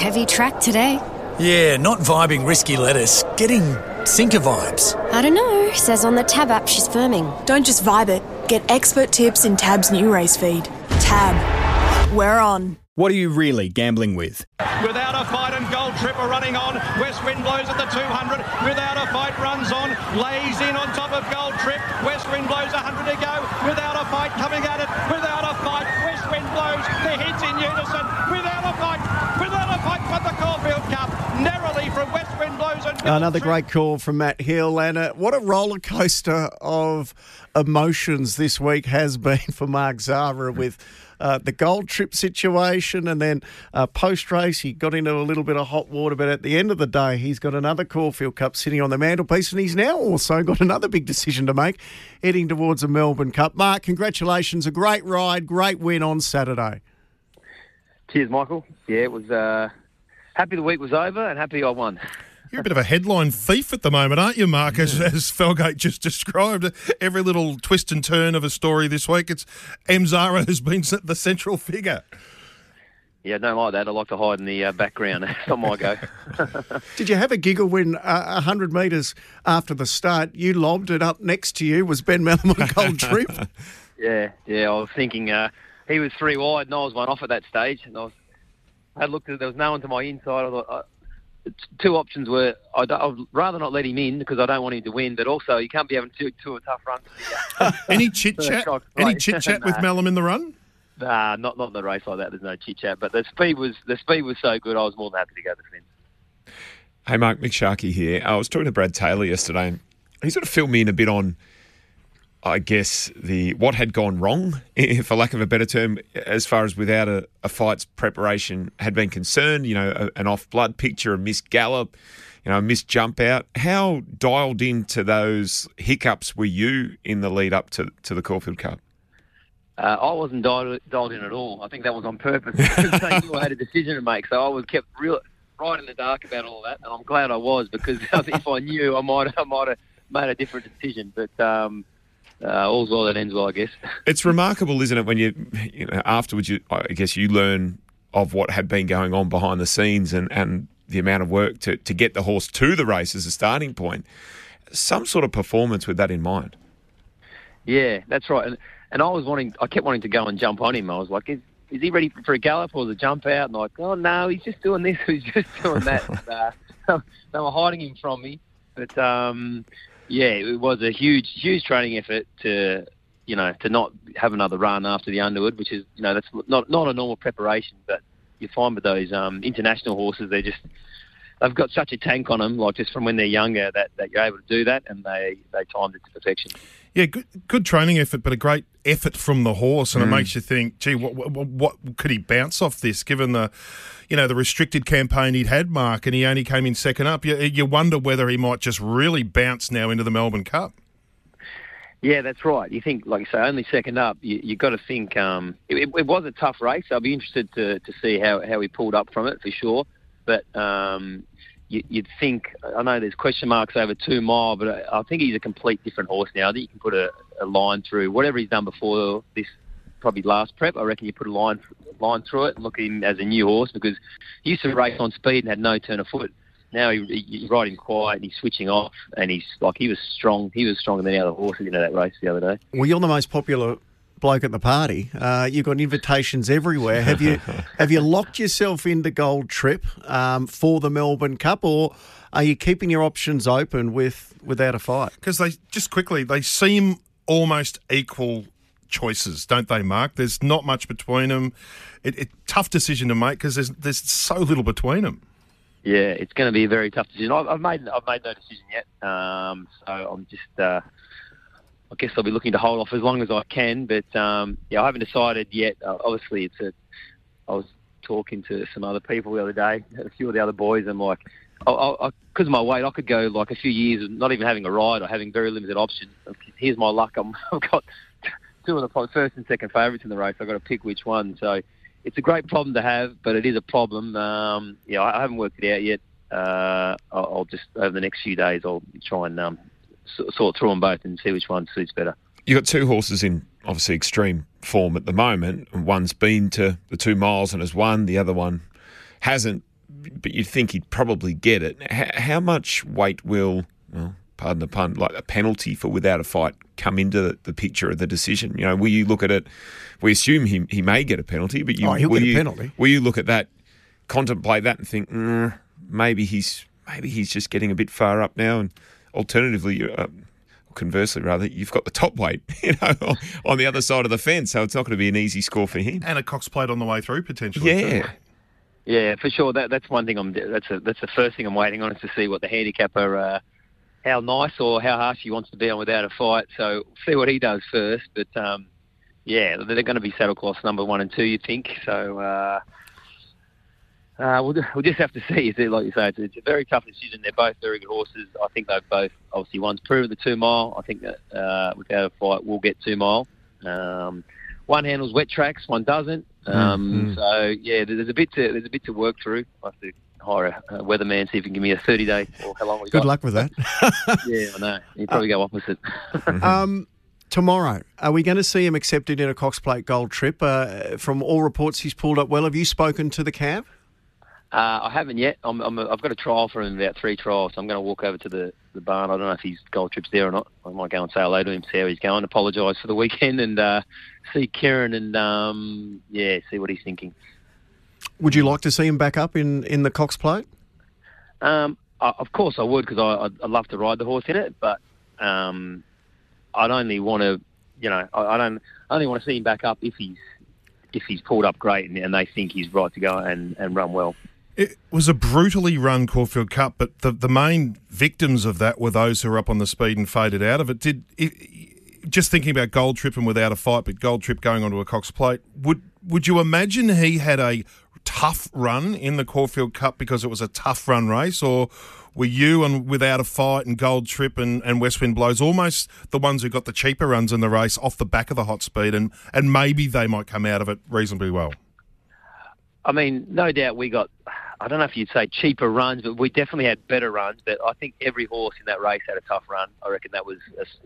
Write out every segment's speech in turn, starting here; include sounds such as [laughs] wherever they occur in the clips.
Heavy track today. Yeah, not vibing risky lettuce. Getting sinker vibes. I don't know. Says on the Tab app she's firming. Don't just vibe it. Get expert tips in Tab's new race feed. Tab. We're on. What are you really gambling with? Without a fight and Gold Trip are running on. West Wind blows at the 200. Without a fight runs on. Lays in on top of Gold Trip. West Wind blows 100 to go. Without a fight coming at it. Without a fight. West Wind blows. The hits in unison. Without a fight. Without a fight. But the Caulfield Cup narrowly from West Wind blows and Gold Another great call from Matt Hill, and uh, what a roller coaster of emotions this week has been [laughs] for Mark Zahra with uh, the gold trip situation, and then uh, post race he got into a little bit of hot water, but at the end of the day, he's got another Caulfield Cup sitting on the mantelpiece, and he's now also [laughs] got another big decision to make, heading towards the Melbourne Cup. Mark, congratulations! A great ride, great win on Saturday. Cheers, Michael. Yeah, it was uh, happy the week was over and happy I won. You're a bit of a headline thief at the moment, aren't you, Mark? As, as Felgate just described, every little twist and turn of a story this week, it's M. Zahra has been [laughs] the central figure. Yeah, I don't like that. I like to hide in the uh, background. [laughs] It's not my go. [laughs] Did you have a giggle when uh, 100 metres after the start, you lobbed it up next to you was Ben Melham Gold Trip? yeah, yeah. I was thinking uh, he was three wide and I was one off at that stage. And I was, I looked at there was no one to my inside. I thought, uh, two options were I'd, I'd rather not let him in because I don't want him to win, but also you can't be having two, two tough runs. [laughs] Any chit chat? Any chit chat [laughs] with Nah. Melham in the run? Nah, not not in the race like that. There's no chit chat, but the speed was the speed was so good. I was more than happy to go to the fence. Hey, Mark, Mick Sharkey here. I was talking to Brad Taylor yesterday, and he sort of filled me in a bit on, I guess, the what had gone wrong, [laughs] for lack of a better term, as far as without a, a fight's preparation had been concerned. You know, a, an off blood picture, a missed gallop, you know, a missed jump out. How dialed into those hiccups were you in the lead up to, to the Caulfield Cup? Uh, I wasn't dialed, dialed in at all. I think that was on purpose [laughs] I had a decision to make. So I was kept real right in the dark about all that, and I'm glad I was because [laughs] if I knew, I might I might have made a different decision. But um, uh, all's well that ends well, I guess. [laughs] It's remarkable, isn't it, when you, you know, afterwards, you, I guess you learn of what had been going on behind the scenes and, and the amount of work to, to get the horse to the race as a starting point. Some sort of performance with that in mind. Yeah, that's right. And, and I was wanting, I kept wanting to go and jump on him. I was like, is, is he ready for a gallop or the jump out? And like, oh no, he's just doing this, [laughs] he's just doing that. [laughs] and, uh, they were hiding him from me. But um, yeah, it was a huge, huge training effort to, you know, to not have another run after the Underwood, which is, you know, that's not not a normal preparation. But you find with those um, international horses, they're just they've got such a tank on them, like just from when they're younger, that, that you're able to do that, and they they timed it to perfection. Yeah, good, good training effort, but a great effort from the horse, and it makes you think, gee, what, what, what could he bounce off this? Given the, you know, the restricted campaign he'd had, Mark, and he only came in second up. You, you wonder whether he might just really bounce now into the Melbourne Cup. Yeah, that's right. You think, like you say, only second up. You you got to think. Um, it, it was a tough race. I'll be interested to, to see how, how he pulled up from it for sure. But um, you'd think. I know there's question marks over two mile, but I, think he's a complete different horse now. That you can put a, a line through whatever he's done before this. Probably last prep. I reckon you put a line line through it and look at him as a new horse because he used to race on speed and had no turn of foot. Now he, he, you ride quiet and he's switching off and he's like he was strong. He was stronger than the other horses in that race the other day. Well, you're the most popular bloke at the party. Uh, you've got invitations everywhere. Have you [laughs] have you locked yourself into Gold Trip um, for the Melbourne Cup, or are you keeping your options open with without a fight? Because they just quickly they seem almost equal choices, don't they, Mark? There's not much between them. It, it tough decision to make because there's there's so little between them. Yeah, it's going to be a very tough decision. I've, I've made I've made no decision yet, um, so I'm just. Uh, I guess I'll be looking to hold off as long as I can, but um, yeah, I haven't decided yet. Uh, obviously, it's a. I was talking to some other people the other day, a few of the other boys. I'm like, because of my weight, I could go like a few years not even having a ride or having very limited options. Here's my luck. I'm, [laughs] I've got two of the first and second favourites in the race. I've got to pick which one. So it's a great problem to have, but it is a problem. Um, yeah, I haven't worked it out yet. Uh, I'll, I'll just over the next few days, I'll try and um, sort through them both and see which one suits better. You've got two horses in obviously extreme form at the moment. and One's been to the two miles and has won. The other one hasn't but you'd think he'd probably get it. H- how much weight will, well, pardon the pun, like a penalty for without a fight come into the picture of the decision? You know, will you look at it? We assume he he may get a penalty, but you Oh, he'll will get a you, penalty. Will you look at that, contemplate that, and think mm, maybe he's maybe he's just getting a bit far up now, and alternatively, you- uh, conversely, rather, you've got the top weight, [laughs] you know, on, on the other side of the fence, so it's not going to be an easy score for him. And a Cox plate on the way through potentially. too. Yeah. Yeah, for sure. That that's one thing. I'm that's a, that's the first thing I'm waiting on is to see what the handicapper, uh, how nice or how harsh he wants to be on without a fight. So see what he does first. But um, yeah, they're going to be saddle saddlecloths number one and two. You think so? Uh, uh, we'll, we'll just have to [laughs] see. Is it like you say? It's, it's a very tough decision. They're both very good horses. I think they've both obviously one's proven the two mile. I think that uh, without a fight, we'll get two mile. Um, one handles wet tracks, one doesn't. Um, So yeah, there's a bit to there's a bit to work through. I have to hire a, a weatherman see if he can give me a 30 day or how long we Good got. Good luck with that. [laughs] Yeah, I know. He'd probably go opposite. [laughs] um, tomorrow, are we going to see him accepted in a Cox Plate Gold trip? Uh, from all reports, he's pulled up well. Have you spoken to the cab? Uh, I haven't yet. I'm, I'm, I've got a trial for him, about three trials. So I'm going to walk over to the, the barn. I don't know if his gold trip's there or not. I might go and say hello to him, see how he's going, apologise for the weekend, and uh, see Ciaron and um, yeah, see what he's thinking. Would you like to see him back up in, in the Cox Plate? Um, I, of course I would because I, I'd, I'd love to ride the horse in it, but um, I'd only want to, you know, I, I don't I only want to see him back up if he's if he's pulled up great and, and they think he's right to go and, and run well. It was a brutally run Caulfield Cup, but the, the main victims of that were those who were up on the speed and faded out of it. Did it, just thinking about Gold Trip and without a fight, but Gold Trip going onto a Cox Plate, would would you imagine he had a tough run in the Caulfield Cup because it was a tough run race, or were you and without a fight and Gold Trip and, and West Wind Blows almost the ones who got the cheaper runs in the race off the back of the hot speed, and and maybe they might come out of it reasonably well. I mean, no doubt we got. I don't know if you'd say cheaper runs, but we definitely had better runs. But I think every horse in that race had a tough run. I reckon that was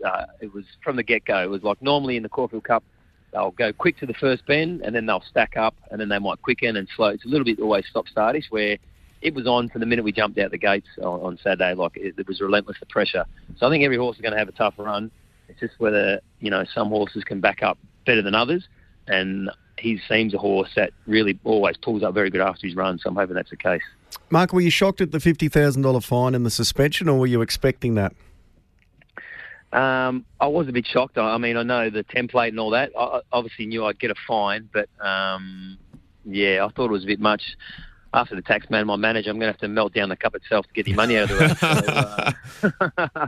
uh, it was from the get go. It was like normally in the Caulfield Cup, they'll go quick to the first bend and then they'll stack up and then they might quicken and slow. It's a little bit always stop startish where it was on from the minute we jumped out the gates on, on Saturday. Like it, it was relentless the pressure. So I think every horse is going to have a tough run. It's just whether you know some horses can back up better than others, and he seems a horse that really always pulls up very good after his run. So I'm hoping that's the case. Mark, were you shocked at the $50,000 fine and the suspension, or were you expecting that? Um, I was a bit shocked. I mean, I know the template and all that. I obviously knew I'd get a fine, but um, yeah, I thought it was a bit much. After the tax man, my manager, I'm going to have to melt down the cup itself to get the money out of it. [laughs] So, uh, [laughs]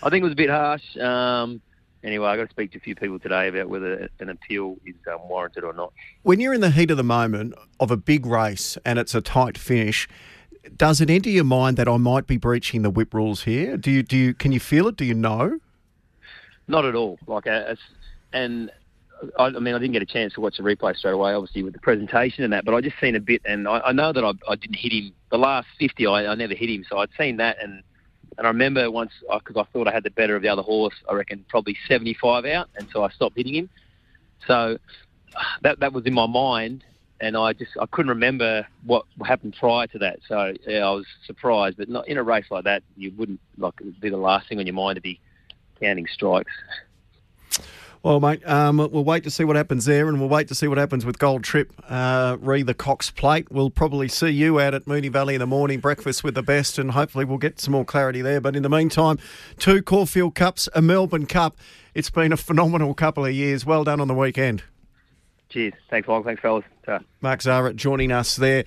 I think it was a bit harsh. Um, anyway, I got to speak to a few people today about whether an appeal is um, warranted or not. When you're in the heat of the moment of a big race and it's a tight finish, does it enter your mind that I might be breaching the whip rules here? Do you do you can you feel it? Do you know? Not at all. Like, uh, and I, I mean, I didn't get a chance to watch the replay straight away, obviously with the presentation and that. But I just seen a bit, and I, I know that I, I didn't hit him. The last fifty, I, I never hit him, so I'd seen that, and and I remember once uh, because I thought I had the better of the other horse. I reckon probably seventy-five out, and so I stopped hitting him. So [sighs] that that was in my mind, and I just I couldn't remember what happened prior to that. So yeah, I was surprised, but not in a race like that, you wouldn't like it'd be the last thing on your mind to be counting strikes. Well, mate, um, we'll wait to see what happens there, and we'll wait to see what happens with Gold Trip, uh, re the Cox Plate. We'll probably see you out at Moonee Valley in the morning, breakfast with the best, and hopefully we'll get some more clarity there. But in the meantime, two Caulfield Cups, a Melbourne Cup. It's been a phenomenal couple of years. Well done on the weekend. Cheers. Thanks, Michael. Thanks, fellas. Ta. Mark Zahra joining us there.